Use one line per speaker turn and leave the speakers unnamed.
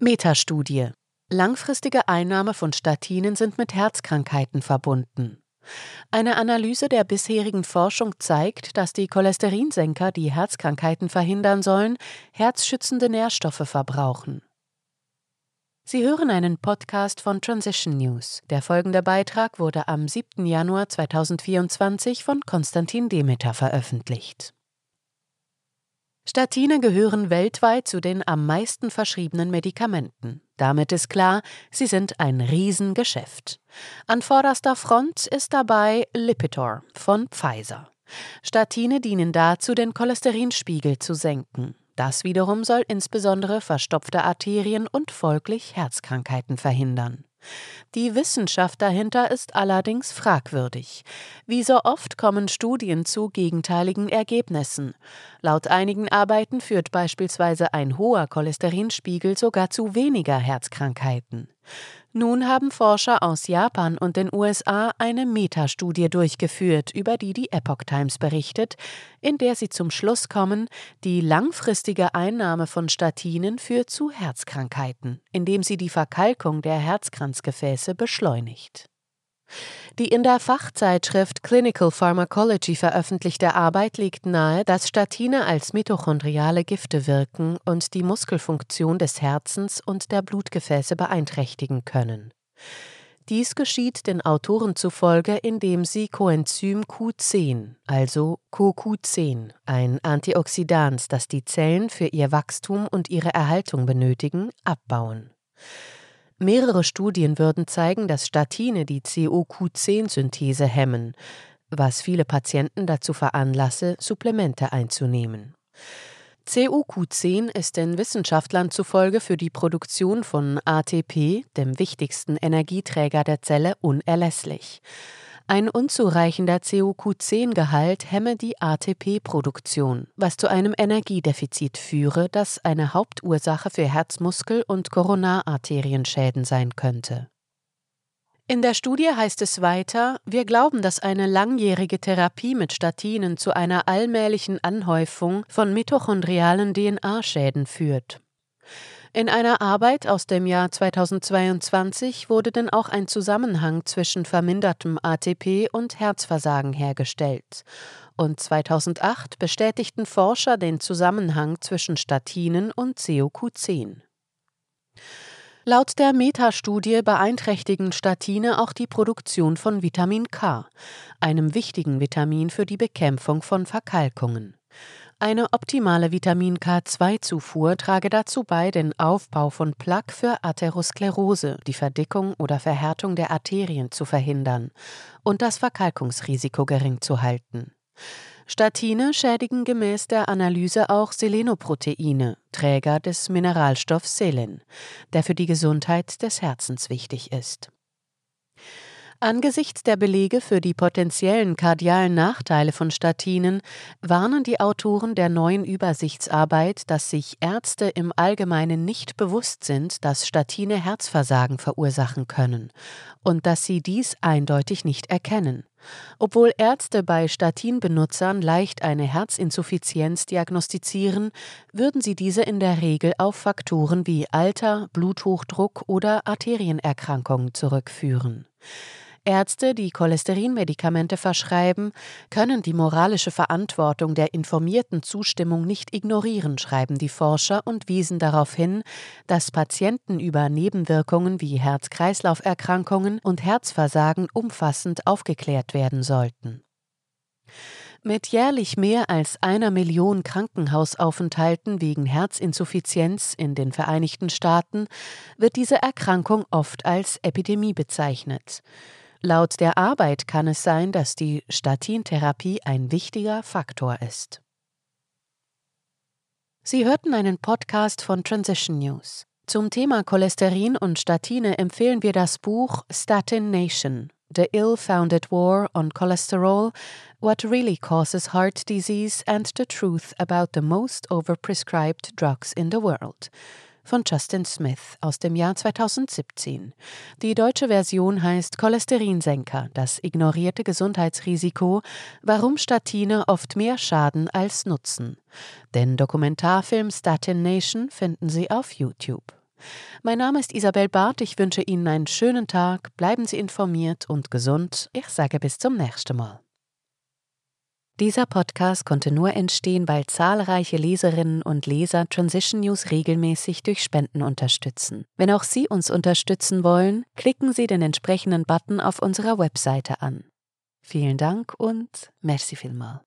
Metastudie. Langfristige Einnahme von Statinen sind mit Herzkrankheiten verbunden. Eine Analyse der bisherigen Forschung zeigt, dass die Cholesterinsenker, die Herzkrankheiten verhindern sollen, herzschützende Nährstoffe verbrauchen. Sie hören einen Podcast von Transition News. Der folgende Beitrag wurde am 7. Januar 2024 von Konstantin Demeter veröffentlicht. Statine gehören weltweit zu den am meisten verschriebenen Medikamenten. Damit ist klar, sie sind ein Riesengeschäft. An vorderster Front ist dabei Lipitor von Pfizer. Statine dienen dazu, den Cholesterinspiegel zu senken. Das wiederum soll insbesondere verstopfte Arterien und folglich Herzkrankheiten verhindern. Die Wissenschaft dahinter ist allerdings fragwürdig. Wie so oft kommen Studien zu gegenteiligen Ergebnissen. Laut einigen Arbeiten führt beispielsweise ein hoher Cholesterinspiegel sogar zu weniger Herzkrankheiten. Nun haben Forscher aus Japan und den USA eine Metastudie durchgeführt, über die die Epoch Times berichtet, in der sie zum Schluss kommen, die langfristige Einnahme von Statinen führt zu Herzkrankheiten, indem sie die Verkalkung der Herzkranzgefäße beschleunigt. Die in der Fachzeitschrift Clinical Pharmacology veröffentlichte Arbeit legt nahe, dass Statine als mitochondriale Gifte wirken und die Muskelfunktion des Herzens und der Blutgefäße beeinträchtigen können. Dies geschieht den Autoren zufolge, indem sie Coenzym Q10, also CoQ10, ein Antioxidant, das die Zellen für ihr Wachstum und ihre Erhaltung benötigen, abbauen. Mehrere Studien würden zeigen, dass Statine die CoQ10-Synthese hemmen, was viele Patienten dazu veranlasse, Supplemente einzunehmen. CoQ10 ist den Wissenschaftlern zufolge für die Produktion von ATP, dem wichtigsten Energieträger der Zelle, unerlässlich. Ein unzureichender CoQ10-Gehalt hemme die ATP-Produktion, was zu einem Energiedefizit führe, das eine Hauptursache für Herzmuskel- und Koronararterienschäden sein könnte. In der Studie heißt es weiter, wir glauben, dass eine langjährige Therapie mit Statinen zu einer allmählichen Anhäufung von mitochondrialen DNA-Schäden führt. In einer Arbeit aus dem Jahr 2022 wurde denn auch ein Zusammenhang zwischen vermindertem ATP und Herzversagen hergestellt. Und 2008 bestätigten Forscher den Zusammenhang zwischen Statinen und CoQ10. Laut der Metastudie beeinträchtigen Statine auch die Produktion von Vitamin K, einem wichtigen Vitamin für die Bekämpfung von Verkalkungen. Eine optimale Vitamin K2-Zufuhr trage dazu bei, den Aufbau von Plaque für Atherosklerose, die Verdickung oder Verhärtung der Arterien zu verhindern und das Verkalkungsrisiko gering zu halten. Statine schädigen gemäß der Analyse auch Selenoproteine, Träger des Mineralstoffs Selen, der für die Gesundheit des Herzens wichtig ist. Angesichts der Belege für die potenziellen kardialen Nachteile von Statinen warnen die Autoren der neuen Übersichtsarbeit, dass sich Ärzte im Allgemeinen nicht bewusst sind, dass Statine Herzversagen verursachen können und dass sie dies eindeutig nicht erkennen. Obwohl Ärzte bei Statinbenutzern leicht eine Herzinsuffizienz diagnostizieren, würden sie diese in der Regel auf Faktoren wie Alter, Bluthochdruck oder Arterienerkrankungen zurückführen. Ärzte, die Cholesterinmedikamente verschreiben, können die moralische Verantwortung der informierten Zustimmung nicht ignorieren, schreiben die Forscher und wiesen darauf hin, dass Patienten über Nebenwirkungen wie Herz-Kreislauf-Erkrankungen und Herzversagen umfassend aufgeklärt werden sollten. Mit jährlich mehr als einer Million Krankenhausaufenthalten wegen Herzinsuffizienz in den Vereinigten Staaten wird diese Erkrankung oft als Epidemie bezeichnet. Laut der Arbeit kann es sein, dass die Statintherapie ein wichtiger Faktor ist. Sie hörten einen Podcast von Transition News. Zum Thema Cholesterin und Statine empfehlen wir das Buch Statin Nation The Ill-Founded War on Cholesterol What Really Causes Heart Disease and the Truth About the Most Overprescribed Drugs in the World von Justin Smith aus dem Jahr 2017. Die deutsche Version heißt Cholesterinsenker, das ignorierte Gesundheitsrisiko, warum Statine oft mehr schaden als nutzen. Den Dokumentarfilm Statin Nation finden Sie auf YouTube. Mein Name ist Isabel Barth. Ich wünsche Ihnen einen schönen Tag. Bleiben Sie informiert und gesund. Ich sage bis zum nächsten Mal. Dieser Podcast konnte nur entstehen, weil zahlreiche Leserinnen und Leser Transition News regelmäßig durch Spenden unterstützen. Wenn auch Sie uns unterstützen wollen, klicken Sie den entsprechenden Button auf unserer Webseite an. Vielen Dank und merci vielmal.